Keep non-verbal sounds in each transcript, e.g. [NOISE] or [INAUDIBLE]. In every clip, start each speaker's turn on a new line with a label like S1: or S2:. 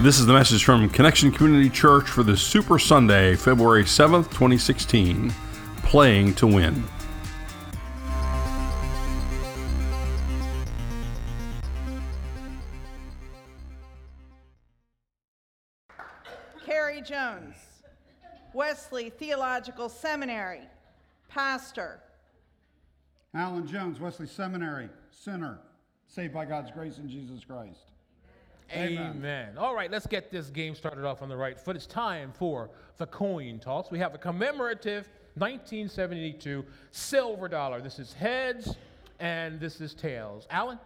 S1: This is the message from Connection Community Church for the Super Sunday, February 7th, 2016. Playing to Win.
S2: Carrie Jones, Wesley Theological Seminary, pastor.
S3: Alan Jones, Wesley Seminary, sinner, saved by God's grace in Jesus Christ.
S4: Amen.
S3: Amen.
S4: All right, let's get this game started off on the right foot. It's time for the coin toss. We have a commemorative 1972 silver dollar. This is heads and this is tails. Alan,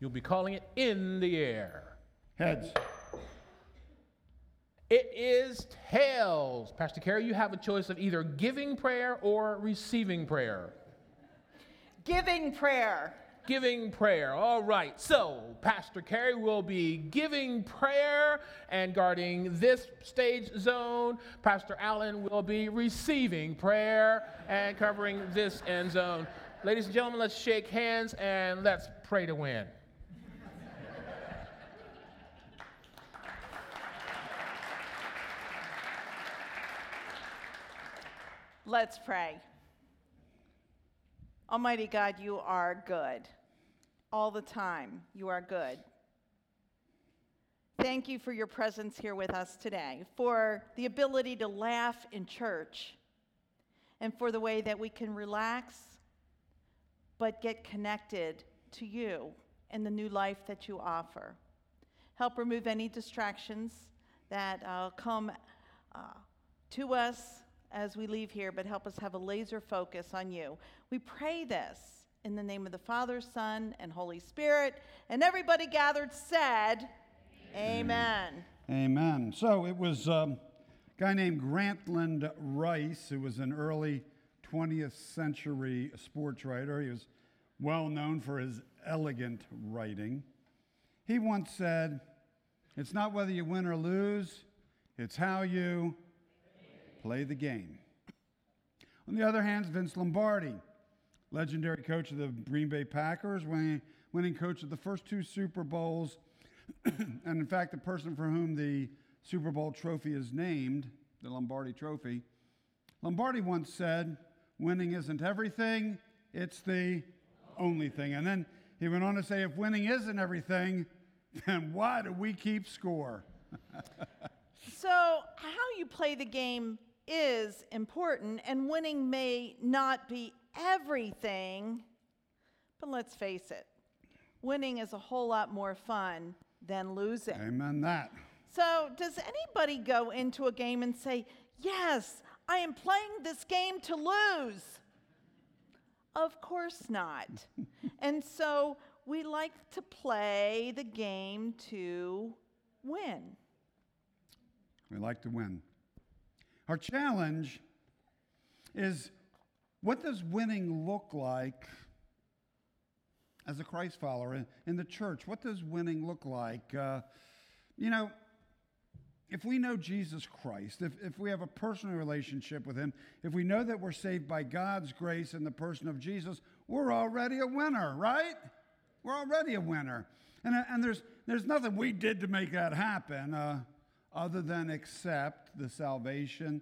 S4: you'll be calling it in the air.
S3: Heads.
S4: It is tails. Pastor Carrie, you have a choice of either giving prayer or receiving prayer.
S2: Giving prayer.
S4: Giving prayer. All right. So, Pastor Carrie will be giving prayer and guarding this stage zone. Pastor Alan will be receiving prayer and covering this end zone. Ladies and gentlemen, let's shake hands and let's pray to win.
S2: Let's pray. Almighty God, you are good. All the time, you are good. Thank you for your presence here with us today, for the ability to laugh in church, and for the way that we can relax but get connected to you and the new life that you offer. Help remove any distractions that uh, come uh, to us as we leave here, but help us have a laser focus on you. We pray this in the name of the Father, Son, and Holy Spirit. And everybody gathered said, Amen.
S3: Amen. So it was um, a guy named Grantland Rice, who was an early 20th century sports writer. He was well known for his elegant writing. He once said, It's not whether you win or lose, it's how you play the game. On the other hand, Vince Lombardi, legendary coach of the Green Bay Packers, winning, winning coach of the first two Super Bowls, [CLEARS THROAT] and in fact, the person for whom the Super Bowl trophy is named, the Lombardi trophy, Lombardi once said, Winning isn't everything, it's the only thing. And then he went on to say, If winning isn't everything, [LAUGHS] then why do we keep score? [LAUGHS]
S2: So, how you play the game is important, and winning may not be everything, but let's face it, winning is a whole lot more fun than losing.
S3: Amen that.
S2: So, does anybody go into a game and say, Yes, I am playing this game to lose? Of course not. [LAUGHS] and so, we like to play the game to win.
S3: We like to win. Our challenge is what does winning look like as a Christ follower in, the church? What does winning look like? Uh, you know, if we know Jesus Christ, if, if we have a personal relationship with Him, if we know that we're saved by God's grace in the person of Jesus, we're already a winner, right? We're already a winner. And, uh, and there's, there's nothing we did to make that happen uh, other than accept the salvation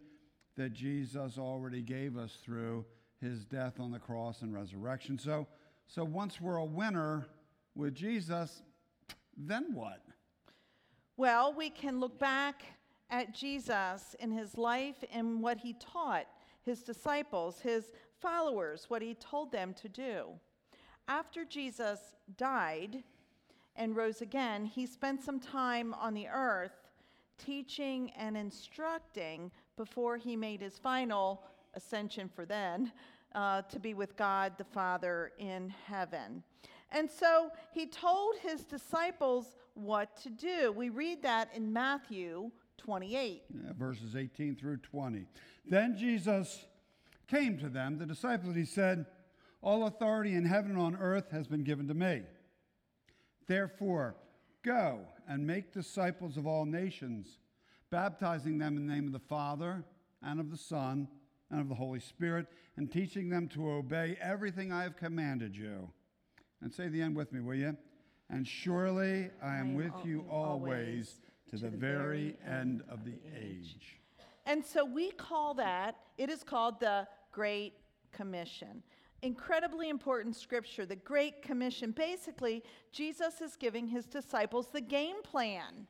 S3: that Jesus already gave us through his death on the cross and resurrection. So, so once we're a winner with Jesus, then what?
S2: Well, we can look back at Jesus in his life and what he taught his disciples, his followers, what he told them to do. After Jesus died and rose again, he spent some time on the earth teaching and instructing before he made his final ascension for then uh, to be with God the Father in heaven. And so he told his disciples what to do. We read that in Matthew 28.
S3: Yeah, verses 18 through 20. Then Jesus came to them, the disciples, he said, All authority in heaven and on earth has been given to me. Therefore, go and make disciples of all nations, baptizing them in the name of the Father and of the Son and of the Holy Spirit, and teaching them to obey everything I have commanded you. And say the end with me, will you? And surely I am with you
S2: always
S3: to, the, very end of the age.
S2: And so we call that, it is called the Great Commission. Incredibly important scripture, the Great Commission. Basically, Jesus is giving his disciples the game plan,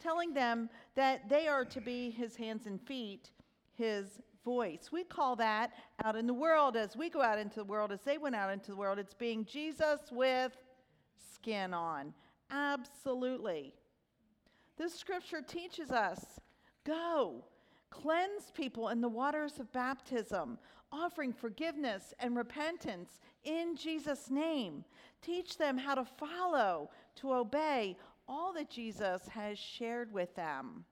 S2: telling them that they are to be his hands and feet, his voice. We call that out in the world as we go out into the world, as they went out into the world, it's being Jesus with skin on. Absolutely. This scripture teaches us go, cleanse people in the waters of baptism, offering forgiveness and repentance in Jesus' name. Teach them how to follow, to obey all that Jesus has shared with them.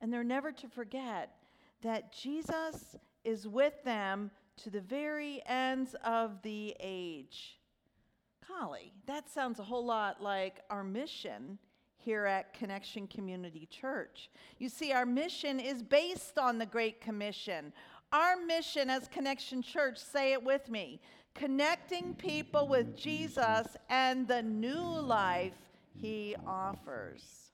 S2: And they're never to forget that Jesus is with them to the very ends of the age. Golly, that sounds a whole lot like our mission here at Connection Community Church. You see, our mission is based on the Great Commission. Our mission as Connection Church, say it with me, connecting people with Jesus and the new life he offers.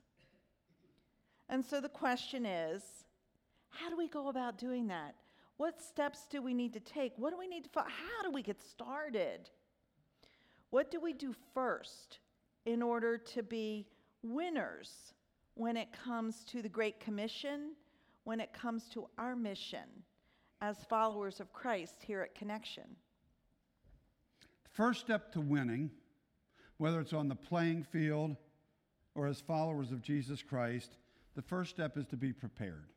S2: And so the question is how do we go about doing that? What steps do we need to take? What do we need to? How do we get started? What do we do first in order to be winners when it comes to the Great Commission, when it comes to our mission as followers of Christ here at Connection?
S3: First step to winning, whether it's on the playing field or as followers of Jesus Christ, the first step is to be prepared.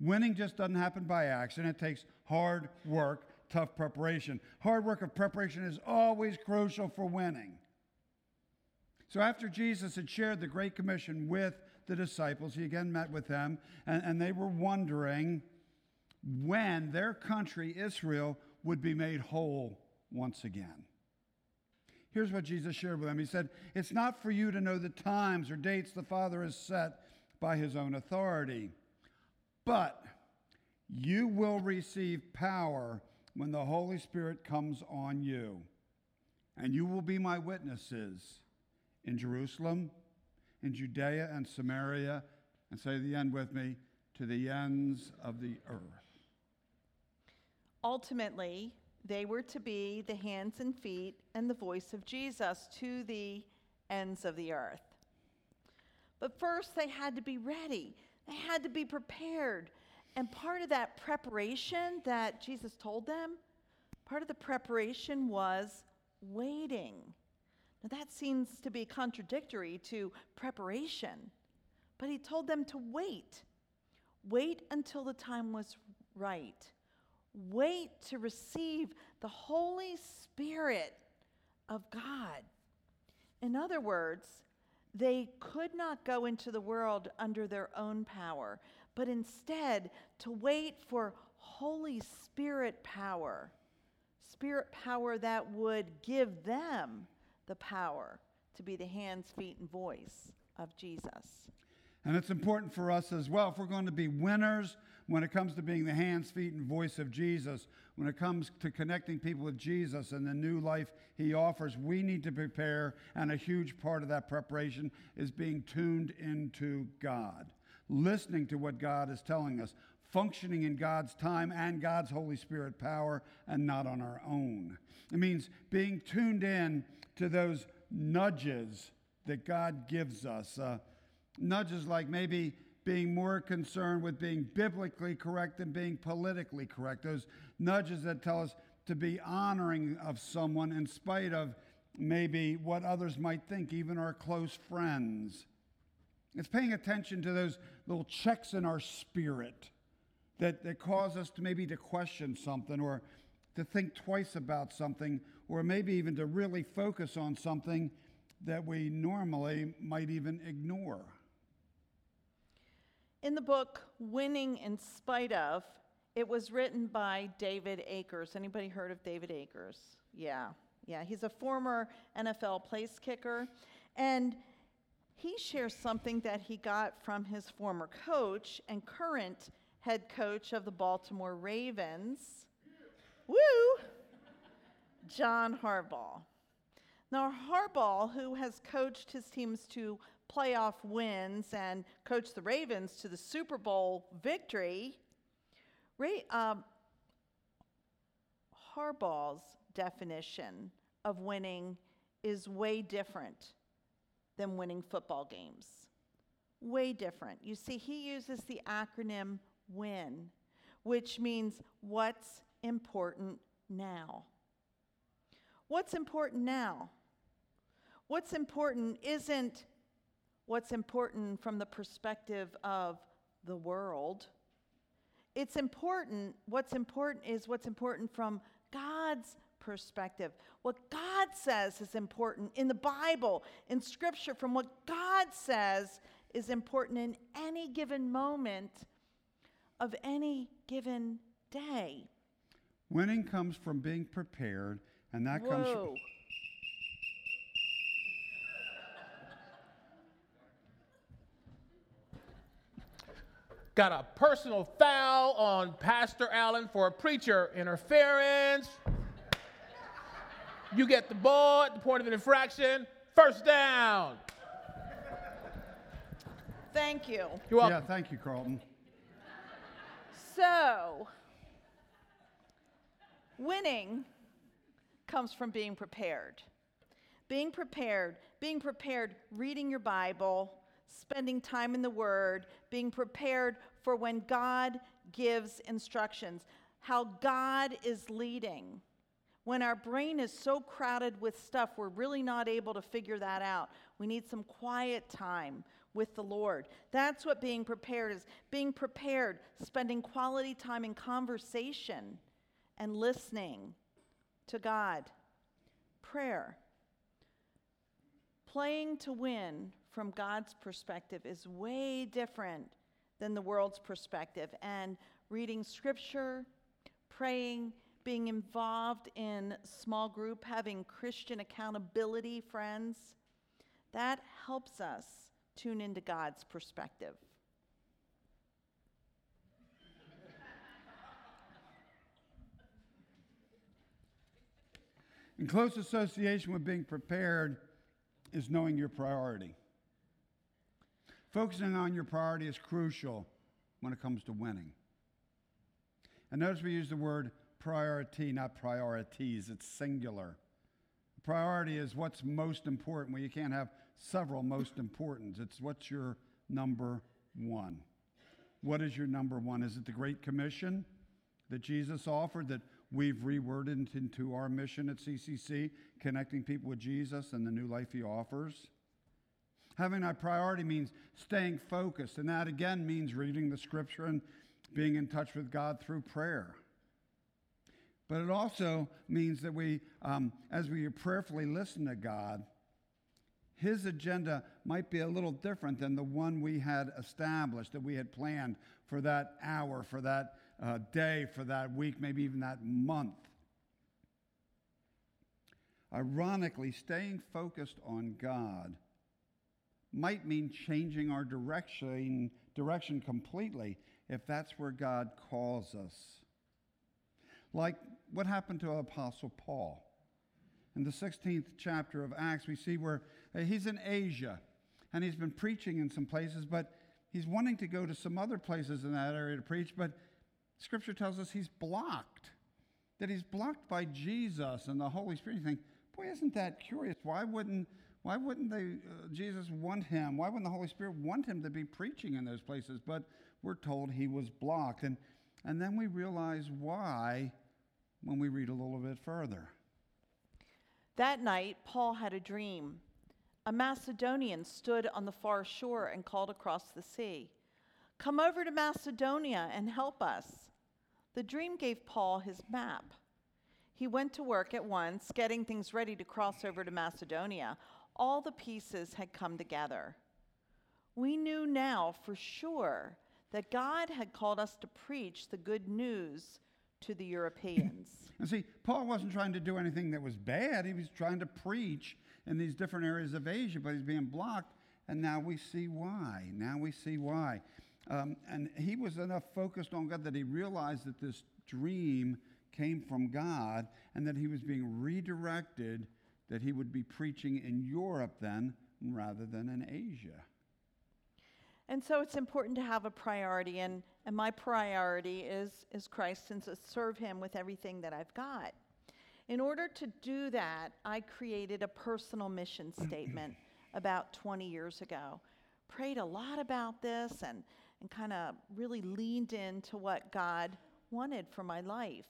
S3: Winning just doesn't happen by accident. It takes hard work, tough preparation. Hard work of preparation is always crucial for winning. So after Jesus had shared the Great Commission with the disciples, he again met with them, and, and they were wondering when their country, Israel, would be made whole once again. Here's what Jesus shared with them He said, It's not for you to know the times or dates the Father has set by his own authority, but you will receive power when the Holy Spirit comes on you, and you will be my witnesses in Jerusalem, in Judea and Samaria, and say the end with me, to the ends of the earth.
S2: Ultimately, they were to be the hands and feet and the voice of Jesus to the ends of the earth. But first, they had to be ready, they had to be prepared. And part of that preparation that Jesus told them, part of the preparation was waiting. Now, that seems to be contradictory to preparation, but he told them to wait. Wait until the time was right. Wait to receive the Holy Spirit of God. In other words, they could not go into the world under their own power, but instead to wait for Holy Spirit power. Spirit power that would give them the power to be the hands, feet, and voice of Jesus.
S3: And it's important for us as well. If we're going to be winners when it comes to being the hands, feet, and voice of Jesus, when it comes to connecting people with Jesus and the new life he offers, we need to prepare. And a huge part of that preparation is being tuned into God, listening to what God is telling us, functioning in God's time and God's Holy Spirit power, and not on our own. It means being tuned in to those nudges that God gives us. Uh, nudges like maybe being more concerned with being biblically correct than being politically correct. Those nudges that tell us to be honoring of someone in spite of maybe what others might think, even our close friends. It's paying attention to those little checks in our spirit that, that cause us to maybe to question something or to think twice about something or maybe even to really focus on something that we normally might even ignore.
S2: In the book Winning in Spite of, it was written by David Akers. Anybody heard of David Akers? Yeah. Yeah, he's a former NFL place kicker and he shares something that he got from his former coach and current head coach of the Baltimore Ravens. Woo! John Harbaugh. Now, Harbaugh, who has coached his teams to playoff wins and coached the Ravens to the Super Bowl victory, Ray, um, Harbaugh's definition of winning is way different than winning football games. Way different. You see, he uses the acronym WIN, which means what's important now. What's important now? What's important isn't what's important from the perspective of the world. It's important, what's important is what's important from God's perspective. What God says is important in the Bible, in Scripture, from what God says is important in any given moment of any given day.
S3: Winning comes from being prepared, and that comes from.
S4: Got a personal foul on Pastor Alan for a preacher interference. You get the ball at the point of infraction. First down.
S2: Thank you.
S4: You're welcome.
S3: Yeah, thank you, Carlton.
S2: So, winning comes from being prepared. Being prepared, being prepared, reading your Bible, spending time in the Word, being prepared for when God gives instructions, how God is leading. When our brain is so crowded with stuff, we're really not able to figure that out. We need some quiet time with the Lord. That's what being prepared is. Being prepared, spending quality time in conversation and listening to God. Prayer. Playing to win from God's perspective is way different than the world's perspective. And reading scripture, praying, being involved in small group, having Christian accountability friends, that helps us tune into God's perspective.
S3: In close association with being prepared is knowing your priority. Focusing on your priority is crucial when it comes to winning. And notice we use the word priority, not priorities. It's singular. Priority is what's most important. Well, you can't have several most importants. It's what's your number one. What is your number one? Is it the Great Commission that Jesus offered that we've reworded into our mission at CCC, connecting people with Jesus and the new life he offers? Having that priority means staying focused, and that again means reading the scripture and being in touch with God through prayer. But it also means that we, um, as we prayerfully listen to God, his agenda might be a little different than the one we had established, that we had planned for that hour, for that uh, day, for that week, maybe even that month. Ironically, staying focused on God might mean changing our direction, direction completely if that's where God calls us. Like what happened to Apostle Paul. In the 16th chapter of Acts, we see where uh, he's in Asia and he's been preaching in some places, but he's wanting to go to some other places in that area to preach, but scripture tells us he's blocked. That he's blocked by Jesus and the Holy Spirit. You think, boy, isn't that curious? Why wouldn't why wouldn't they, uh, Jesus want him? Why wouldn't the Holy Spirit want him to be preaching in those places? But we're told he was blocked. And, and then we realize why when we read a little bit further.
S2: That night, Paul had a dream. A Macedonian stood on the far shore and called across the sea, Come over to Macedonia and help us. The dream gave Paul his map. He went to work at once, getting things ready to cross over to Macedonia. All the pieces had come together. We knew now for sure that God had called us to preach the good news to the Europeans. [LAUGHS]
S3: And see, Paul wasn't trying to do anything that was bad. He was trying to preach in these different areas of Asia, but he's being blocked. And now we see why. Now we see why. Um, and he was enough focused on God that he realized that this dream came from God and that he was being redirected, that he would be preaching in Europe then rather than in Asia.
S2: And so it's important to have a priority, and, and my priority is, is Christ and to serve Him with everything that I've got. In order to do that, I created a personal mission [CLEARS THROAT] statement about 20 years ago. Prayed a lot about this and, and kind of really leaned into what God wanted for my life.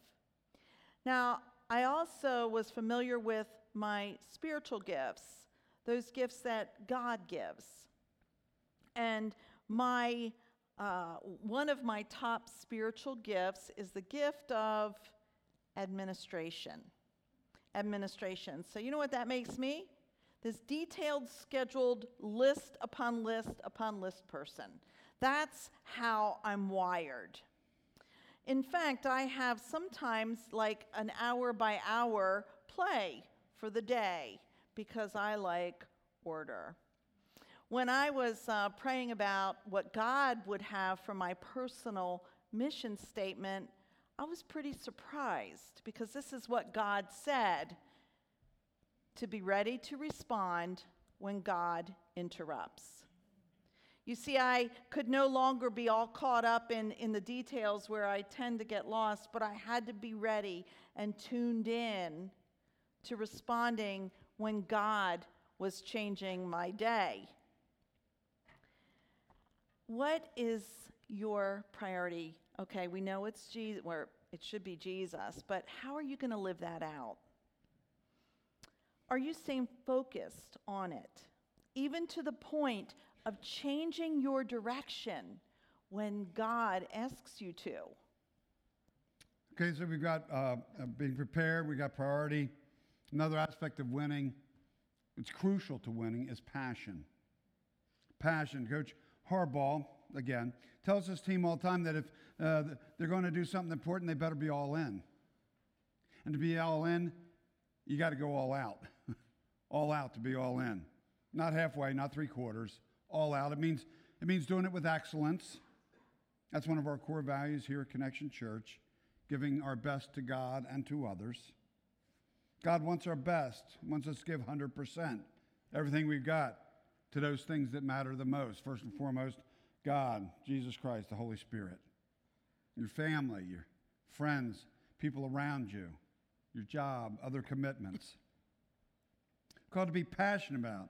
S2: Now, I also was familiar with my spiritual gifts, those gifts that God gives. And my uh, one of my top spiritual gifts is the gift of administration. Administration. So, you know what that makes me? This detailed, scheduled list upon list upon list person. That's how I'm wired. In fact, I have sometimes like an hour by hour play for the day because I like order. When I was uh, praying about what God would have for my personal mission statement, I was pretty surprised because this is what God said to be ready to respond when God interrupts. You see, I could no longer be all caught up in, in the details where I tend to get lost, but I had to be ready and tuned in to responding when God was changing my day. What is your priority? Okay, we know it's Jesus, or it should be Jesus, but how are you going to live that out? Are you staying focused on it, even to the point of changing your direction when God asks you to?
S3: Okay, so we've got uh, uh, being prepared, we got priority. Another aspect of winning, it's crucial to winning, is passion. Passion. Coach Harbaugh, again, tells his team all the time that if uh, they're going to do something important, they better be all in. And to be all in, you got to go all out. [LAUGHS] all out to be all in. Not halfway, not three quarters, all out. It means, it means doing it with excellence. That's one of our core values here at Connection Church, giving our best to God and to others. God wants our best, wants us to give 100%, everything we've got to those things that matter the most. First and foremost, God, Jesus Christ, the Holy Spirit, your family, your friends, people around you, your job, other commitments. Called to be passionate about.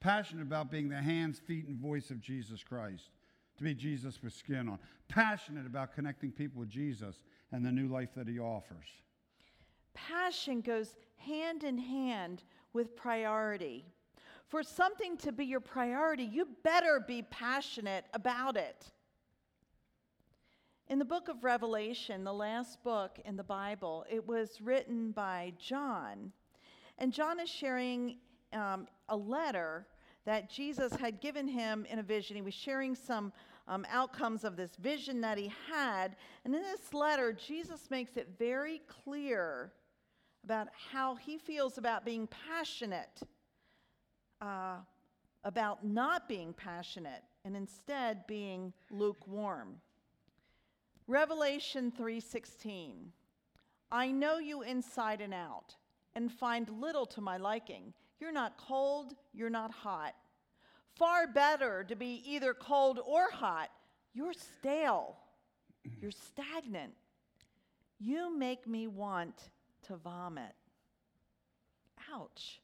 S3: Passionate about being the hands, feet, and voice of Jesus Christ. To be Jesus with skin on. Passionate about connecting people with Jesus and the new life that he offers.
S2: Passion goes hand in hand with priority. For something to be your priority, you better be passionate about it. In the book of Revelation, the last book in the Bible, it was written by John. And John is sharing um, a letter that Jesus had given him in a vision. He was sharing some um, outcomes of this vision that he had. And in this letter, Jesus makes it very clear about how he feels about being passionate uh, about not being passionate and instead being lukewarm. Revelation 3:16 I know you inside and out and find little to my liking. You're not cold, you're not hot. Far better to be either cold or hot. You're stale. You're stagnant. You make me want to vomit. Ouch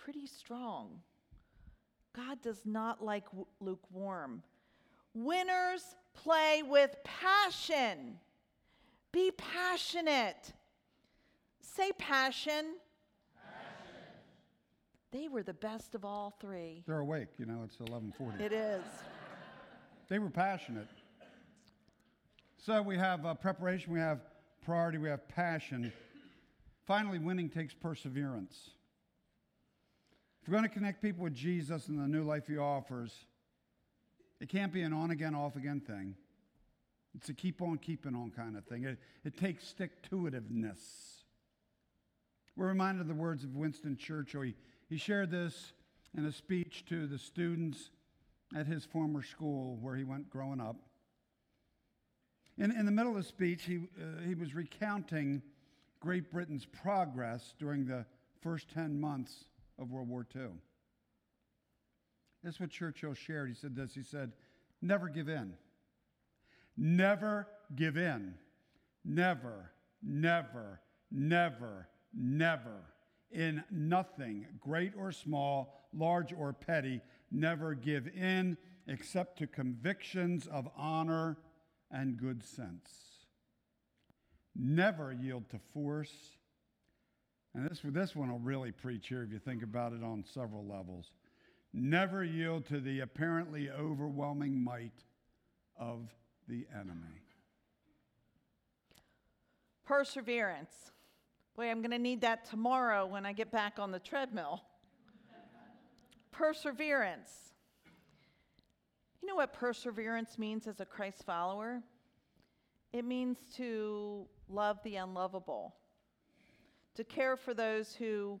S2: pretty strong. God does not like w- lukewarm. Winners play with passion. Be passionate. Say passion. passion. They were the best of all three.
S3: They're awake, you know, it's 1140.
S2: It is.
S3: They were passionate. So we have uh, preparation, we have priority, we have passion. Finally, winning takes perseverance. If we're going to connect people with Jesus and the new life he offers, it can't be an on again, off again thing. It's a keep on keeping on kind of thing. It, it takes stick to itiveness. We're reminded of the words of Winston Churchill. He, he shared this in a speech to the students at his former school where he went growing up. In, in the middle of the speech, he, uh, he was recounting Great Britain's progress during the first 10 months of World War II. This is what Churchill shared. He said this He said, Never give in. Never give in. Never, never, never, never. In nothing, great or small, large or petty, never give in except to convictions of honor and good sense. Never yield to force. And this, this one will really preach here if you think about it on several levels. Never yield to the apparently overwhelming might of the enemy.
S2: Perseverance. Boy, I'm going to need that tomorrow when I get back on the treadmill. perseverance. You know what perseverance means as a Christ follower? It means to love the unlovable, to care for those who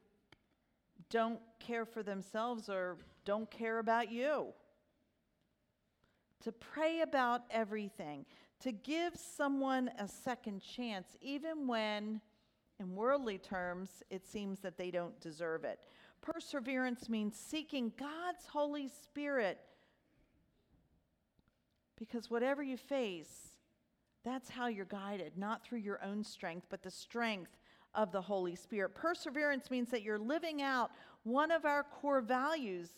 S2: don't care for themselves or don't care about you, to pray about everything, to give someone a second chance, even when, in worldly terms, it seems that they don't deserve it. Perseverance means seeking God's Holy Spirit because whatever you face, that's how you're guided, not through your own strength, but the strength of the Holy Spirit. Perseverance means that you're living out one of our core values,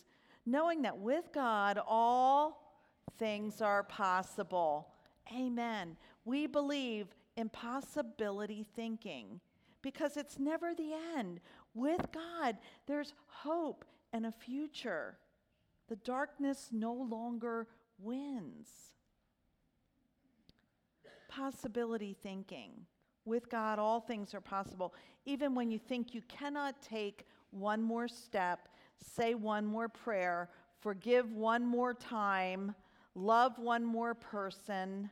S2: knowing that with God, all things are possible. Amen. We believe impossibility thinking because it's never the end. With God, there's hope and a future. The darkness no longer wins. Possibility thinking. With God, all things are possible. Even when you think you cannot take one more step, say one more prayer, forgive one more time, love one more person,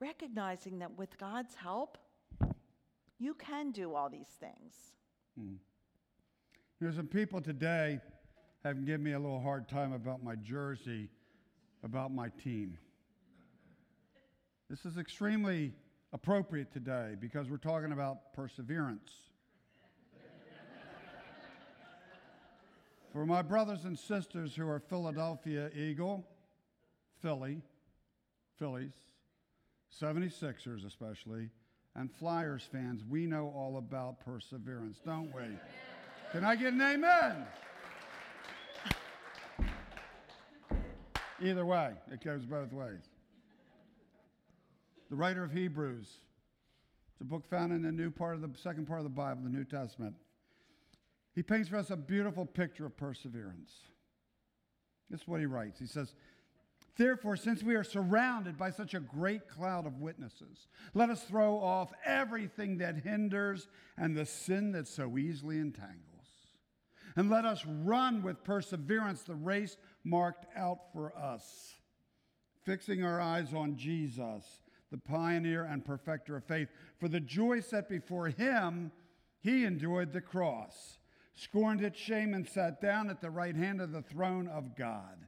S2: recognizing that with God's help, you can do all these things.
S3: Hmm. There's some people today have given me a little hard time about my jersey, about my team. This is extremely appropriate today because we're talking about perseverance. For my brothers and sisters who are Philadelphia Eagle, Philly, Phillies, 76ers especially, and Flyers fans, we know all about perseverance, don't we? Can I get an amen? Either way, it goes both ways. The writer of Hebrews, it's a book found in the new part of the second part of the Bible, the New Testament. He paints for us a beautiful picture of perseverance. This is what he writes. He says, Therefore, since we are surrounded by such a great cloud of witnesses, let us throw off everything that hinders and the sin that so easily entangles. And let us run with perseverance the race marked out for us, fixing our eyes on Jesus, the pioneer and perfecter of faith. For the joy set before him, he endured the cross, scorned its shame, and sat down at the right hand of the throne of God.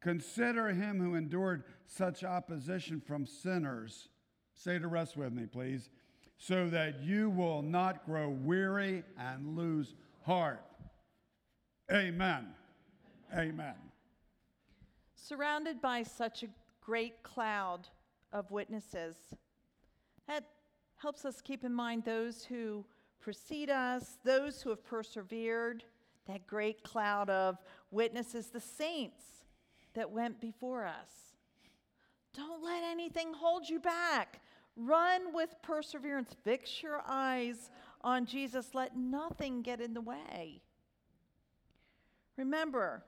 S3: Consider him who endured such opposition from sinners. Say the rest with me, please. So that you will not grow weary and lose heart. Amen. Amen.
S2: Surrounded by such a great cloud of witnesses, that helps us keep in mind those who precede us, those who have persevered, that great cloud of witnesses, the saints that went before us. Don't let anything hold you back. Run with perseverance. Fix your eyes on Jesus. Let nothing get in the way. Remember,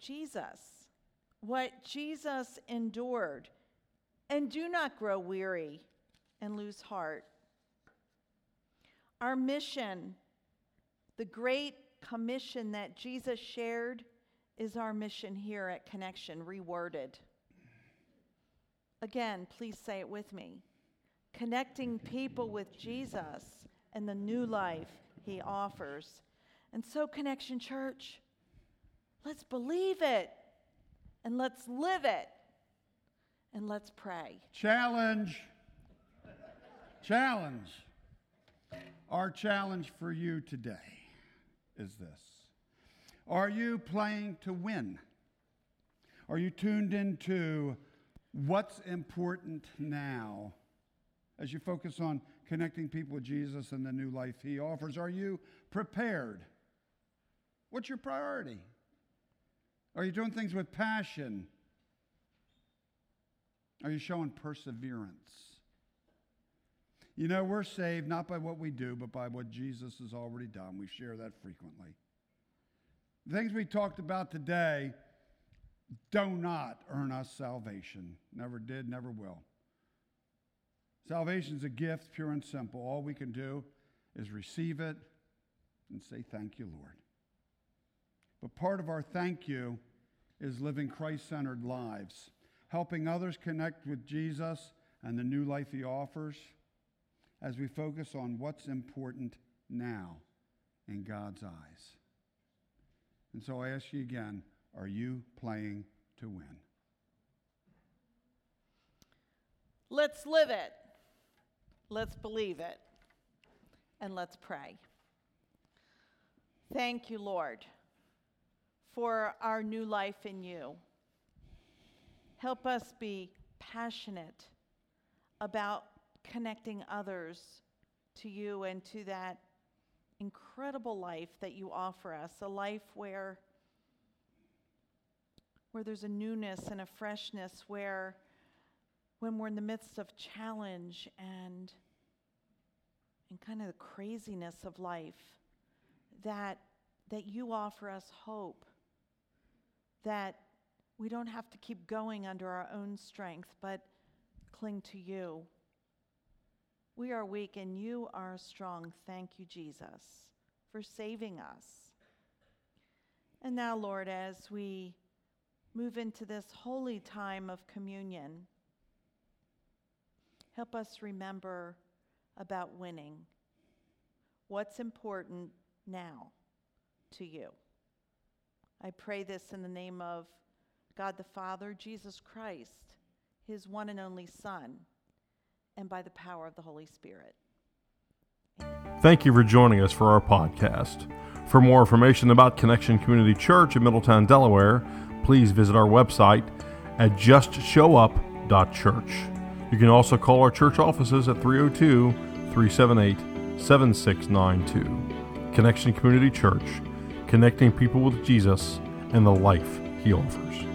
S2: Jesus, what Jesus endured, and do not grow weary and lose heart. Our mission, the great commission that Jesus shared, is our mission here at Connection, reworded. Again, please say it with me. Connecting people with Jesus and the new life he offers. And so, Connection Church, let's believe it and let's live it and let's pray.
S3: Challenge. challenge. Our challenge for you today is this Are you playing to win? Are you tuned into what's important now as you focus on connecting people with Jesus and the new life he offers? Are you prepared? What's your priority? Are you doing things with passion? Are you showing perseverance? You know, we're saved not by what we do, but by what Jesus has already done. We share that frequently. The things we talked about today do not earn us salvation. Never did, never will. Salvation is a gift, pure and simple. All we can do is receive it and say, Thank you, Lord. But part of our thank you is living Christ centered lives, helping others connect with Jesus and the new life he offers as we focus on what's important now in God's eyes. And so I ask you again are you playing to win?
S2: Let's live it. Let's believe it. And let's pray. Thank you, Lord, for our new life in you. Help us be passionate about connecting others to you and to that incredible life that you offer us, a life where where there's a newness and a freshness where when we're in the midst of challenge and and kind of the craziness of life that that you offer us hope that we don't have to keep going under our own strength but cling to you we are weak and you are strong. Thank you, Jesus, for saving us. And now, Lord, as we move into this holy time of communion, help us remember about winning. What's important now to you? I pray this in the name of God the Father, Jesus Christ, his one and only Son and by the power of the Holy Spirit.
S1: Thank you for joining us for our podcast. For more information about Connection Community Church in Middletown, Delaware, please visit our website at justshowup.church. You can also call our church offices at 302 378 7692. Connection Community Church, connecting people with Jesus and the life he offers.